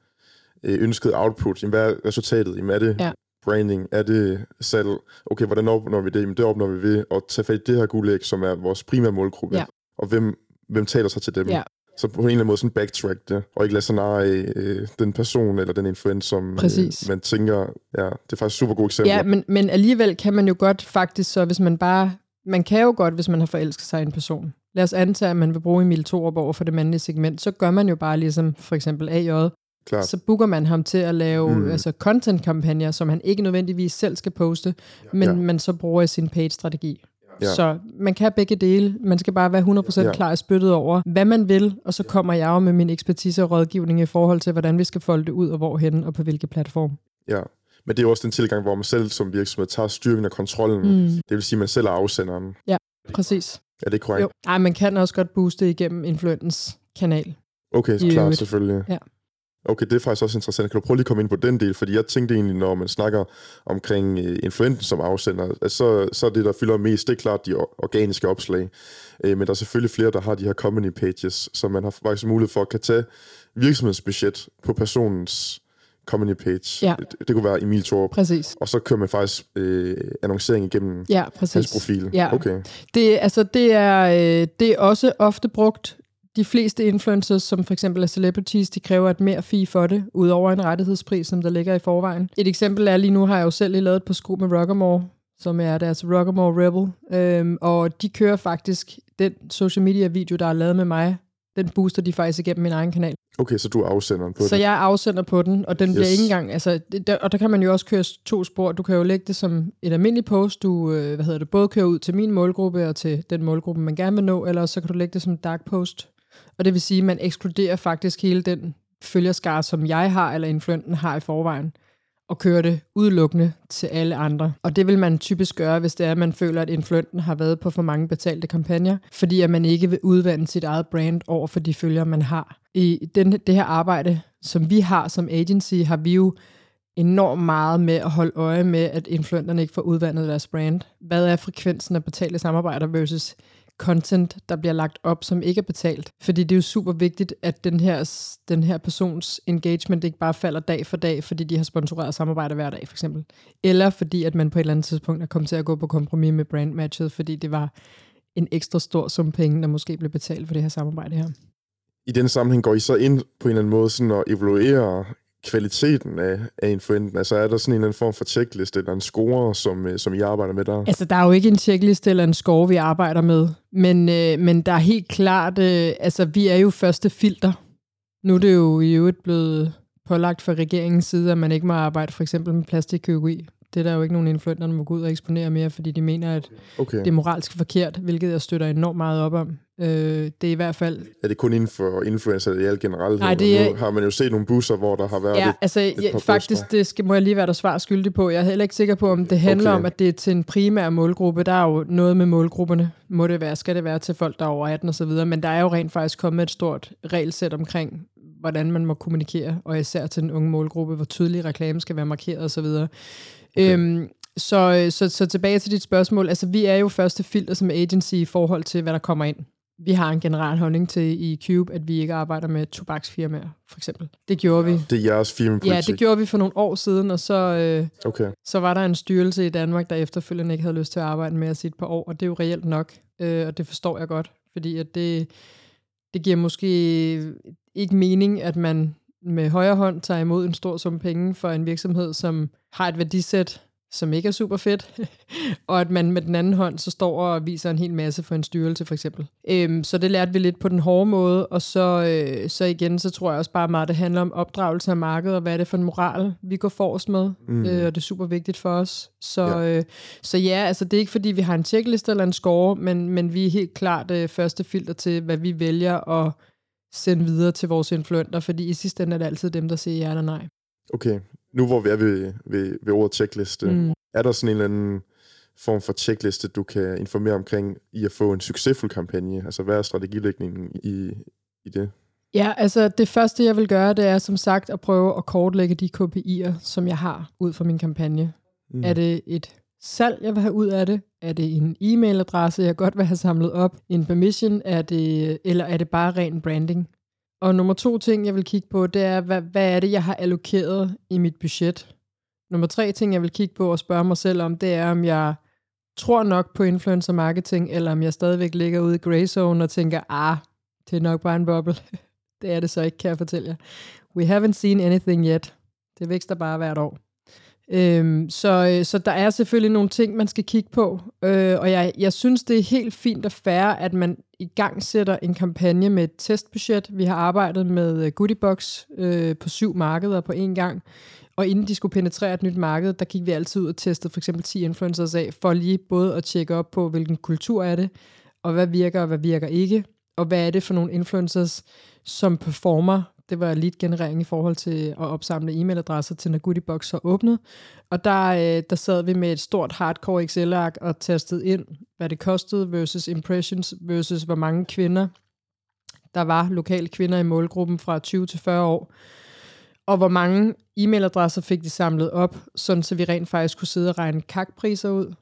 øh, ønskede output? Hvad er resultatet? Jamen, er det ja. branding? Er det salg? Okay, hvordan opnår vi det? Jamen, det opnår vi ved at tage fat i det her guldæg, som er vores primære målgruppe. Ja. Og hvem, hvem taler sig til dem? Ja. Så på en eller anden måde sådan backtrack det, og ikke lade sig narre af øh, den person eller den influencer, som øh, man tænker, ja, det er faktisk super god eksempel.
Ja, men, men alligevel kan man jo godt faktisk, så hvis man bare, man kan jo godt, hvis man har forelsket sig i en person. Lad os antage, at man vil bruge Emil Thorup over for det mandlige segment, så gør man jo bare ligesom for eksempel AJ,
Klart.
så booker man ham til at lave
Mm.
altså content-kampagner, som han ikke nødvendigvis selv skal poste, men
Ja.
ja. man så bruger i sin page-strategi.
Ja.
Ja. Så man kan begge dele. Man skal bare være 100%
Ja.
ja. klar i spyttet over, hvad man vil, og så kommer jeg jo med min ekspertise og rådgivning i forhold til, hvordan vi skal folde det ud, og hvorhen, og på hvilke platform.
Ja. Men det er jo også den tilgang, hvor man selv som virksomhed tager styringen af kontrollen. Mm. Det vil sige, at man selv er afsenderen.
Præcis.
Er det korrekt?
Jo. Ej, man kan også godt booste igennem influentens kanal.
Okay, så klart, selvfølgelig.
Ja.
Okay, det er faktisk også interessant. Kan du prøve lige at komme ind på den del? Fordi jeg tænkte egentlig, når man snakker omkring uh, influenten som afsender, altså, så, så er det, der fylder mest, det er klart de or- organiske opslag. Uh, men der er selvfølgelig flere, der har de her company pages, så man har faktisk mulighed for at kan tage virksomhedsbudget på personens company page.
Ja.
Det, det kunne være Emil Thorup.
Præcis.
Og så kører man faktisk øh, annoncering igennem
Ja,
hans profil.
Ja.
Okay.
Det, altså, det, er, øh, det er også ofte brugt. De fleste influencers, som for eksempel er celebrities, de kræver et mere fee for det, udover en rettighedspris, som der ligger i forvejen. Et eksempel er, lige nu har jeg jo selv lige lavet et par sko med Rockamore, som er deres Rockamore Rebel, øhm, og de kører faktisk den social media video, der er lavet med mig, den booster de faktisk igennem min egen kanal.
okay, så du er afsenderen på
Så
det.
jeg er afsender på den, og den yes. bliver ikke engang... Altså, der, og der kan man jo også køre to spor. Du kan jo lægge det som et almindeligt post. Du øh, hvad hedder det, både køre ud til min målgruppe og til den målgruppe, man gerne vil nå, eller så kan du lægge det som dark post. Og det vil sige, at man ekskluderer faktisk hele den følgerskare, som jeg har, eller influenten har i forvejen, og kører det udelukkende til alle andre. Og det vil man typisk gøre, hvis det er, at man føler, at influenten har været på for mange betalte kampagner, fordi at man ikke vil udvande sit eget brand over for de følgere, man har. I den, det her arbejde, som vi har som agency, har vi jo enormt meget med at holde øje med, at influenterne ikke får udvandet deres brand. Hvad er frekvensen af betalte samarbejder versus content, der bliver lagt op, som ikke er betalt. Fordi det er jo super vigtigt, at den her, den her persons engagement ikke bare falder dag for dag, fordi de har sponsoreret samarbejde hver dag, for eksempel. Eller fordi, at man på et eller andet tidspunkt er kommet til at gå på kompromis med brandmatchet, fordi det var en ekstra stor sum penge, der måske blev betalt for det her samarbejde her.
I den sammenhæng går I så ind på en eller anden måde sådan og evaluere kvaliteten af, af influenten? Altså er der sådan en eller anden form for checklist eller en score, som, øh, som I arbejder med der?
Altså, der er jo ikke en checklist eller en score, vi arbejder med, men, øh, men der er helt klart, øh, altså vi er jo første filter. Nu er det jo i øvrigt blevet pålagt fra regeringens side, at man ikke må arbejde for eksempel med plastikkirurgi. Det er der jo ikke nogen influenter, der må gå ud og eksponere mere, fordi de mener, at
Okay.
det er moralsk forkert, hvilket jeg støtter enormt meget op om. Øh, det er i hvert fald...
Er det kun inden for influencer eller i alt generelt?
Nej, det er-
Nu har man jo set nogle busser, hvor der har været
Ja,
lidt...
altså
par
ja, faktisk,
bryster.
det skal, må jeg lige være der svar skyldig på. Jeg er heller ikke sikker på, om det handler
Okay.
om, at det er til en primær målgruppe. Der er jo noget med målgrupperne. Må det være, skal det være til folk, der er over 18 og så videre. Men der er jo rent faktisk kommet et stort regelsæt omkring, hvordan man må kommunikere, og især til den unge målgruppe, hvor tydelig reklame skal være markeret og så videre.
Okay.
Øhm, så, så, så tilbage til dit spørgsmål. Altså, vi er jo første filter som agency i forhold til, hvad der kommer ind. Vi har en generel holdning til i Cube, at vi ikke arbejder med tobaksfirmaer, for eksempel. Det gjorde vi.
Det er jeres firmapolitik?
Ja, det gjorde vi for nogle år siden, og så, øh,
Okay.
så var der en styrelse i Danmark, der efterfølgende ikke havde lyst til at arbejde med os i et par år, og det er jo reelt nok, øh, og det forstår jeg godt, fordi at det, det giver måske ikke mening, at man med højre hånd tager imod en stor sum penge for en virksomhed, som har et værdisæt, som ikke er super fedt, og at man med den anden hånd så står og viser en hel masse for en styrelse for eksempel. Øhm, så det lærte vi lidt på den hårde måde, og så, øh, så igen, så tror jeg også bare meget, det handler om opdragelse af markedet, og hvad er det for en moral, vi går forrest med,
Mm.
øh, og det er super vigtigt for os. Så
Ja.
ja, øh, så ja altså det er ikke fordi, vi har en checkliste eller en score, men, men vi er helt klart øh, første filter til, hvad vi vælger at sende videre til vores influenter, fordi i sidste ende er det altid dem, der siger ja eller nej.
Okay. Nu hvor vi er ved, ved, ved ordet checkliste, mm. Er der sådan en eller anden form for checkliste, du kan informere omkring i at få en succesfuld kampagne? Altså hvad er strategilægningen i, i det?
Ja, altså det første, jeg vil gøre, det er som sagt at prøve at kortlægge de KPI'er, som jeg har ud fra min kampagne.
Mm.
Er det et salg, jeg vil have ud af det? Er det en e-mailadresse, jeg godt vil have samlet op? En permission? Er det, eller er det bare ren branding? Og nummer to ting, jeg vil kigge på, det er, hvad, hvad er det, jeg har allokeret i mit budget? Nummer tre ting, jeg vil kigge på og spørge mig selv om, det er, om jeg tror nok på influencer marketing, eller om jeg stadigvæk ligger ude i gray zone og tænker, ah, det er nok bare en boble. det er det så ikke, kan jeg fortælle jer. We haven't seen anything yet. Det vækster bare hvert år. Øhm, så, øh, så der er selvfølgelig nogle ting, man skal kigge på, øh, og jeg, jeg synes, det er helt fint og fair, at man i gang sætter en kampagne med et testbudget. Vi har arbejdet med øh, Goodiebox øh, på syv markeder på én gang, og inden de skulle penetrere et nyt marked, der gik vi altid ud og testede for eksempel 10 influencers af, for lige både at tjekke op på, hvilken kultur er det, og hvad virker og hvad virker ikke, og hvad er det for nogle influencers, som performer det var lead-generering i forhold til at opsamle e-mailadresser til når Goodiebox så åbnet. Og der, øh, der sad vi med et stort hardcore Excel-ark og testede ind, hvad det kostede versus impressions versus hvor mange kvinder, der var lokale kvinder i målgruppen fra 20 til 40 år. Og hvor mange e-mailadresser fik de samlet op, sådan så vi rent faktisk kunne sidde og regne kakpriser ud,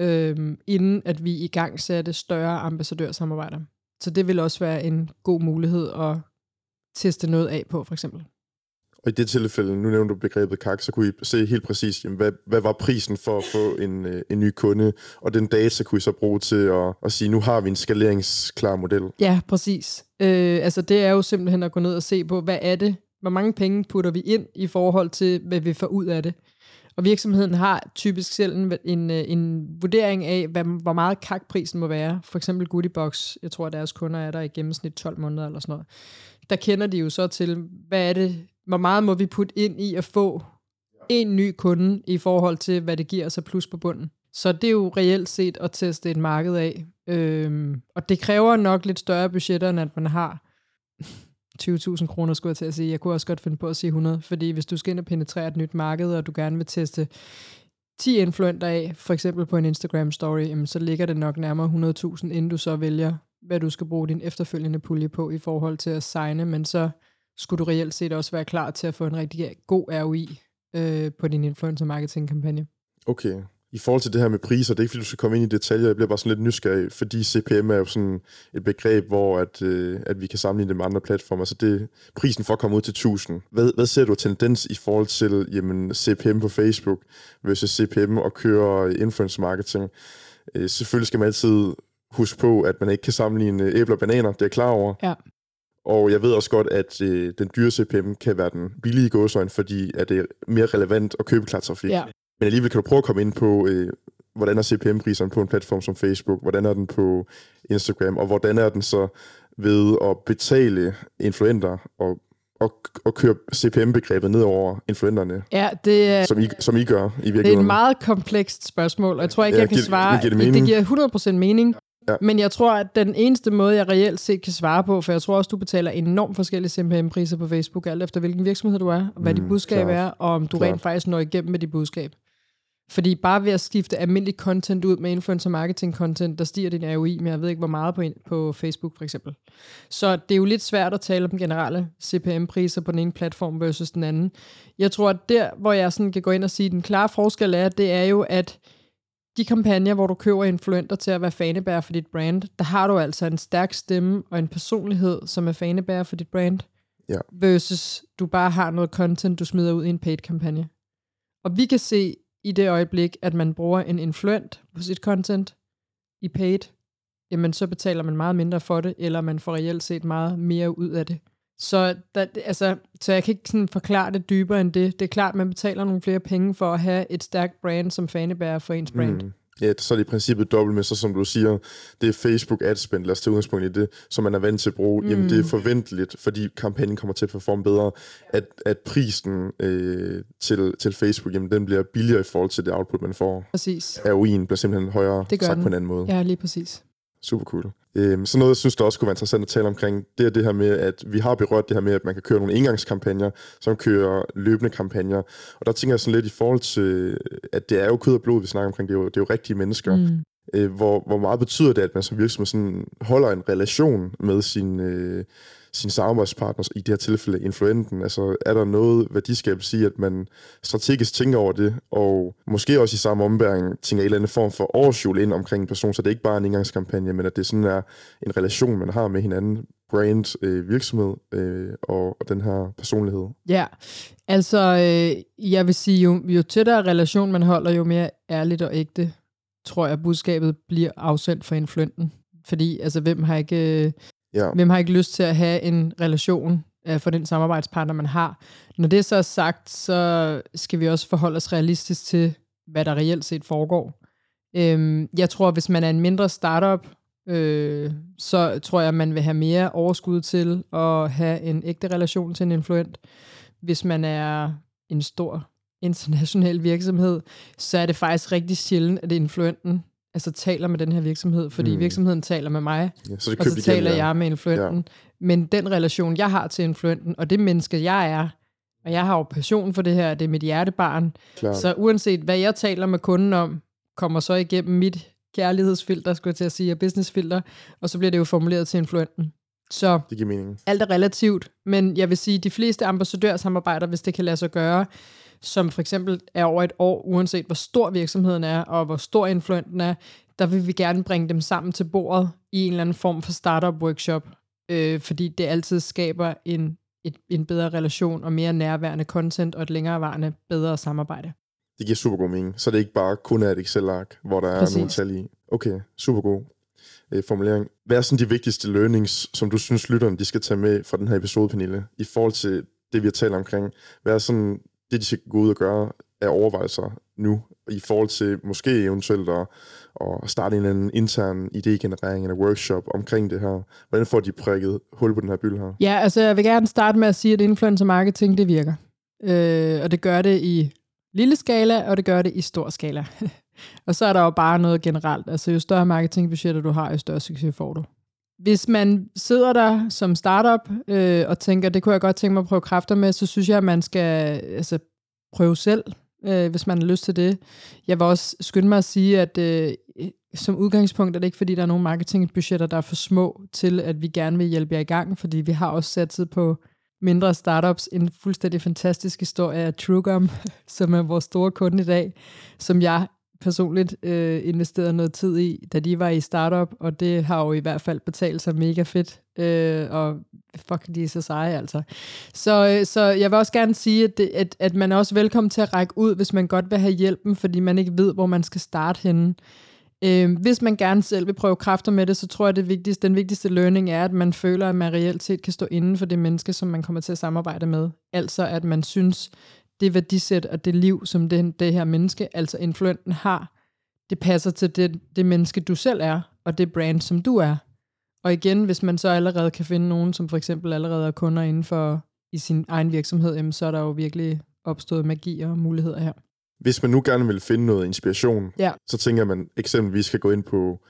øhm, inden at vi i gang satte større ambassadørsamarbejder. Så det vil også være en god mulighed at teste noget af på, for eksempel.
Og i det tilfælde, nu nævnte du begrebet kak, så kunne I se helt præcis, jamen, hvad, hvad var prisen for at få en, øh, en ny kunde, og den data kunne I så bruge til at, at sige, nu har vi en skaleringsklar model.
Ja, præcis. Øh, altså det er jo simpelthen at gå ned og se på, hvad er det, hvor mange penge putter vi ind i forhold til, hvad vi får ud af det. Og virksomheden har typisk selv en, en, øh, en vurdering af, hvad, hvor meget kakprisen må være. For eksempel Goodiebox, jeg tror, at deres kunder er der i gennemsnit 12 måneder eller sådan noget der kender de jo så til, hvad er det, hvor meget må vi putte ind i at få en ny kunde i forhold til, hvad det giver os af plus på bunden. Så det er jo reelt set at teste et marked af. Øhm, og det kræver nok lidt større budgetter, end at man har 20.000 kroner, skulle jeg til at sige. Jeg kunne også godt finde på at sige 100, fordi hvis du skal ind og penetrere et nyt marked, og du gerne vil teste 10 influenter af, for eksempel på en Instagram story, så ligger det nok nærmere 100.000, inden du så vælger hvad du skal bruge din efterfølgende pulje på i forhold til at signe, men så skulle du reelt set også være klar til at få en rigtig god ROI øh, på din influencer marketing kampagne.
Okay. I forhold til det her med priser, det er ikke fordi, du skal komme ind i detaljer, jeg bliver bare sådan lidt nysgerrig, fordi CPM er jo sådan et begreb, hvor at, øh, at vi kan sammenligne det med andre platformer, så det prisen for at komme ud til 1000. Hvad, hvad ser du tendens i forhold til jamen, CPM på Facebook versus CPM og køre influencer marketing? Øh, selvfølgelig skal man altid huske på, at man ikke kan sammenligne æbler og bananer, det er jeg klar over.
Ja.
Og jeg ved også godt, at øh, den dyre CPM kan være den billige gåsøjne, fordi at det er mere relevant at købe klar trafik.
Ja.
Men alligevel kan du prøve at komme ind på, øh, hvordan er CPM-priserne på en platform som Facebook, hvordan er den på Instagram, og hvordan er den så ved at betale influenter og og, og køre CPM-begrebet ned over influenterne,
ja, det
som, I, som I gør i virkeligheden?
Det er et meget komplekst spørgsmål, og jeg tror ikke, ja, jeg kan giver, svare.
Giver det, mening?
det giver 100% mening. Ja. Men jeg tror, at den eneste måde, jeg reelt set kan svare på, for jeg tror også, du betaler enormt forskellige CPM-priser på Facebook, alt efter hvilken virksomhed du er, hvad mm, dit budskab klart. er, og om du klart. rent faktisk når igennem med dit budskab. Fordi bare ved at skifte almindelig content ud med influencer marketing content, der stiger din ROI, men jeg ved ikke, hvor meget på, på Facebook for eksempel. Så det er jo lidt svært at tale om generelle CPM-priser på den ene platform versus den anden. Jeg tror, at der, hvor jeg sådan kan gå ind og sige, at den klare forskel er, det er jo, at de kampagner, hvor du køber influenter til at være fanebærer for dit brand, der har du altså en stærk stemme og en personlighed, som er fanebærer for dit brand,
ja.
versus du bare har noget content, du smider ud i en paid-kampagne. Og vi kan se i det øjeblik, at man bruger en influent på sit content i paid, jamen så betaler man meget mindre for det, eller man får reelt set meget mere ud af det. Så, der, altså, så jeg kan ikke sådan forklare det dybere end det. Det er klart, man betaler nogle flere penge for at have et stærkt brand som fanebærer for ens brand. Mm.
Ja, så er det i princippet dobbelt med, så som du siger, det er Facebook ad spend, lad os tage udgangspunkt i det, som man er vant til at bruge. Mm. Jamen, det er forventeligt, fordi kampagnen kommer til at performe bedre, at, at prisen øh, til, til Facebook, jamen, den bliver billigere i forhold til det output, man får.
Præcis.
ROI'en bliver simpelthen højere, det sagt den. på en anden måde.
Ja, lige præcis.
Super cool. Øhm, så noget, jeg synes, der også kunne være interessant at tale omkring, det er det her med, at vi har berørt det her med, at man kan køre nogle engangskampagner, som kører løbende kampagner. Og der tænker jeg sådan lidt i forhold til, at det er jo kød og blod, vi snakker omkring, det er jo, det er jo rigtige mennesker. Mm. Øh, hvor, hvor meget betyder det, at man som virksomhed sådan holder en relation med sin, øh, sin samarbejdspartner, i det her tilfælde influenten? Altså, er der noget værdiskab sige, at man strategisk tænker over det, og måske også i samme ombæring tænker en eller anden form for årsjul ind omkring en person, så det er ikke bare en indgangskampagne, men at det sådan er en relation, man har med hinanden, brand, øh, virksomhed øh, og, og den her personlighed?
Ja, altså øh, jeg vil sige, jo, jo tættere relation man holder, jo mere ærligt og ægte, tror jeg, budskabet bliver afsendt for influenten. Fordi altså, hvem har ikke øh, Ja. Hvem har ikke lyst til at have en relation øh, for den samarbejdspartner, man har. Når det så er sagt, så skal vi også forholde os realistisk til, hvad der reelt set foregår. Øhm, jeg tror, hvis man er en mindre startup, øh, så tror jeg, man vil have mere overskud til at have en ægte relation til en influent. Hvis man er en stor international virksomhed, så er det faktisk rigtig sjældent, at influenten altså taler med den her virksomhed, fordi mm. virksomheden taler med mig, ja, så det og så igen, taler ja. jeg med influenten. Ja. Men den relation, jeg har til influenten, og det menneske, jeg er, og jeg har jo passion for det her, det er mit hjertebarn, Klar. så uanset hvad jeg taler med kunden om, kommer så igennem mit kærlighedsfilter, skulle jeg til at sige, og businessfilter, og så bliver det jo formuleret til influenten. Så
det giver mening.
alt er relativt, men jeg vil sige, at de fleste ambassadørsamarbejder, hvis det kan lade sig gøre, som for eksempel er over et år, uanset hvor stor virksomheden er, og hvor stor influenten er, der vil vi gerne bringe dem sammen til bordet i en eller anden form for startup workshop, øh, fordi det altid skaber en, et, en bedre relation og mere nærværende content og et længerevarende bedre samarbejde.
Det giver super god mening. Så det er ikke bare kun et Excel-ark, hvor der Præcis. er nogle tal i. Okay, super god øh, formulering. Hvad er sådan de vigtigste learnings, som du synes, lytterne de skal tage med fra den her episode, Pernille, i forhold til det, vi har talt omkring? Hvad er sådan det, de skal gå ud og gøre er overvejelser nu, i forhold til måske eventuelt at, at starte en eller anden intern idégenerering eller workshop omkring det her? Hvordan får de prikket hul på den her byld her?
Ja, altså jeg vil gerne starte med at sige, at influencer marketing, det virker. Øh, og det gør det i lille skala, og det gør det i stor skala. og så er der jo bare noget generelt. Altså jo større marketingbudgetter du har, jo større succes får du. Hvis man sidder der som startup øh, og tænker, det kunne jeg godt tænke mig at prøve kræfter med, så synes jeg, at man skal altså, prøve selv, øh, hvis man har lyst til det. Jeg vil også skynde mig at sige, at øh, som udgangspunkt er det ikke, fordi der er nogle marketingbudgetter, der er for små til, at vi gerne vil hjælpe jer i gang, fordi vi har også sat på mindre startups en fuldstændig fantastisk historie af TrueGum, som er vores store kunde i dag, som jeg personligt øh, investeret noget tid i, da de var i startup, og det har jo i hvert fald betalt sig mega fedt, øh, og fuck, de er så seje altså. Så, øh, så jeg vil også gerne sige, at, det, at, at man er også velkommen til at række ud, hvis man godt vil have hjælpen, fordi man ikke ved, hvor man skal starte henne. Øh, hvis man gerne selv vil prøve kræfter med det, så tror jeg, at det vigtigste, den vigtigste learning er, at man føler, at man reelt set kan stå inden for det menneske, som man kommer til at samarbejde med. Altså, at man synes, det værdisæt og det liv, som det, det her menneske, altså influenten har, det passer til det, det menneske, du selv er, og det brand, som du er. Og igen, hvis man så allerede kan finde nogen, som for eksempel allerede er kunder inden for i sin egen virksomhed, jamen, så er der jo virkelig opstået magi og muligheder her.
Hvis man nu gerne vil finde noget inspiration, ja. så tænker man eksempelvis skal gå ind på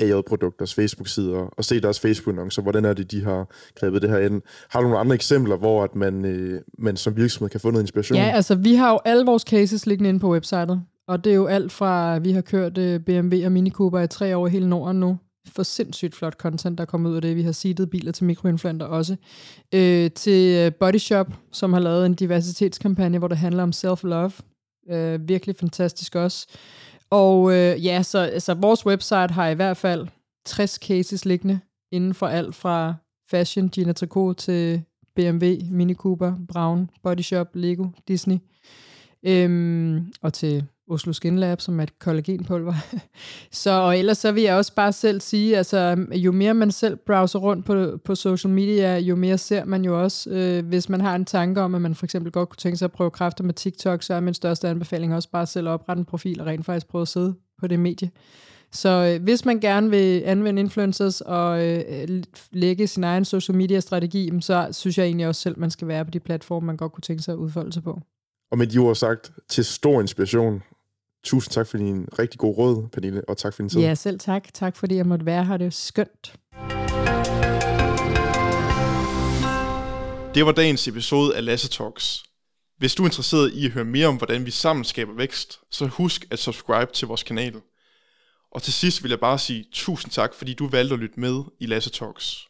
AJ-produkters Facebook-sider og se deres Facebook-annoncer. Hvordan er det, de har grebet det her ind? Har du nogle andre eksempler, hvor at man, øh, man som virksomhed kan få noget inspiration?
Ja, altså vi har jo alle vores cases liggende inde på websitet. Og det er jo alt fra, vi har kørt øh, BMW og Mini Cooper i tre år i hele Norden nu. For sindssygt flot content, der kommer ud af det. Vi har seedet biler til mikroinfluenter også. Øh, til øh, Body Shop, som har lavet en diversitetskampagne, hvor det handler om self-love. Øh, virkelig fantastisk også. Og øh, ja, så altså, vores website har i hvert fald 60 cases liggende inden for alt fra fashion, Gina Tricot til BMW, Mini Cooper, Brown, Body Shop, Lego, Disney. Øhm, og til Oslo Skin Lab, som er et kollagenpulver. så, og ellers så vil jeg også bare selv sige, altså jo mere man selv browser rundt på, på social media, jo mere ser man jo også, øh, hvis man har en tanke om, at man for eksempel godt kunne tænke sig at prøve kræfter med TikTok, så er min største anbefaling også bare selv at oprette en profil og rent faktisk prøve at sidde på det medie. Så øh, hvis man gerne vil anvende influencers og øh, lægge sin egen social media strategi, så synes jeg egentlig også selv, man skal være på de platforme, man godt kunne tænke sig at udfolde sig på.
Og med de ord sagt, til stor inspiration Tusind tak for din rigtig god råd, Pernille, og tak for din tid.
Ja, selv tak. Tak fordi jeg måtte være her. Det er skønt.
Det var dagens episode af Lasse Talks. Hvis du er interesseret i at høre mere om, hvordan vi sammen skaber vækst, så husk at subscribe til vores kanal. Og til sidst vil jeg bare sige tusind tak, fordi du valgte at lytte med i Lasse Talks.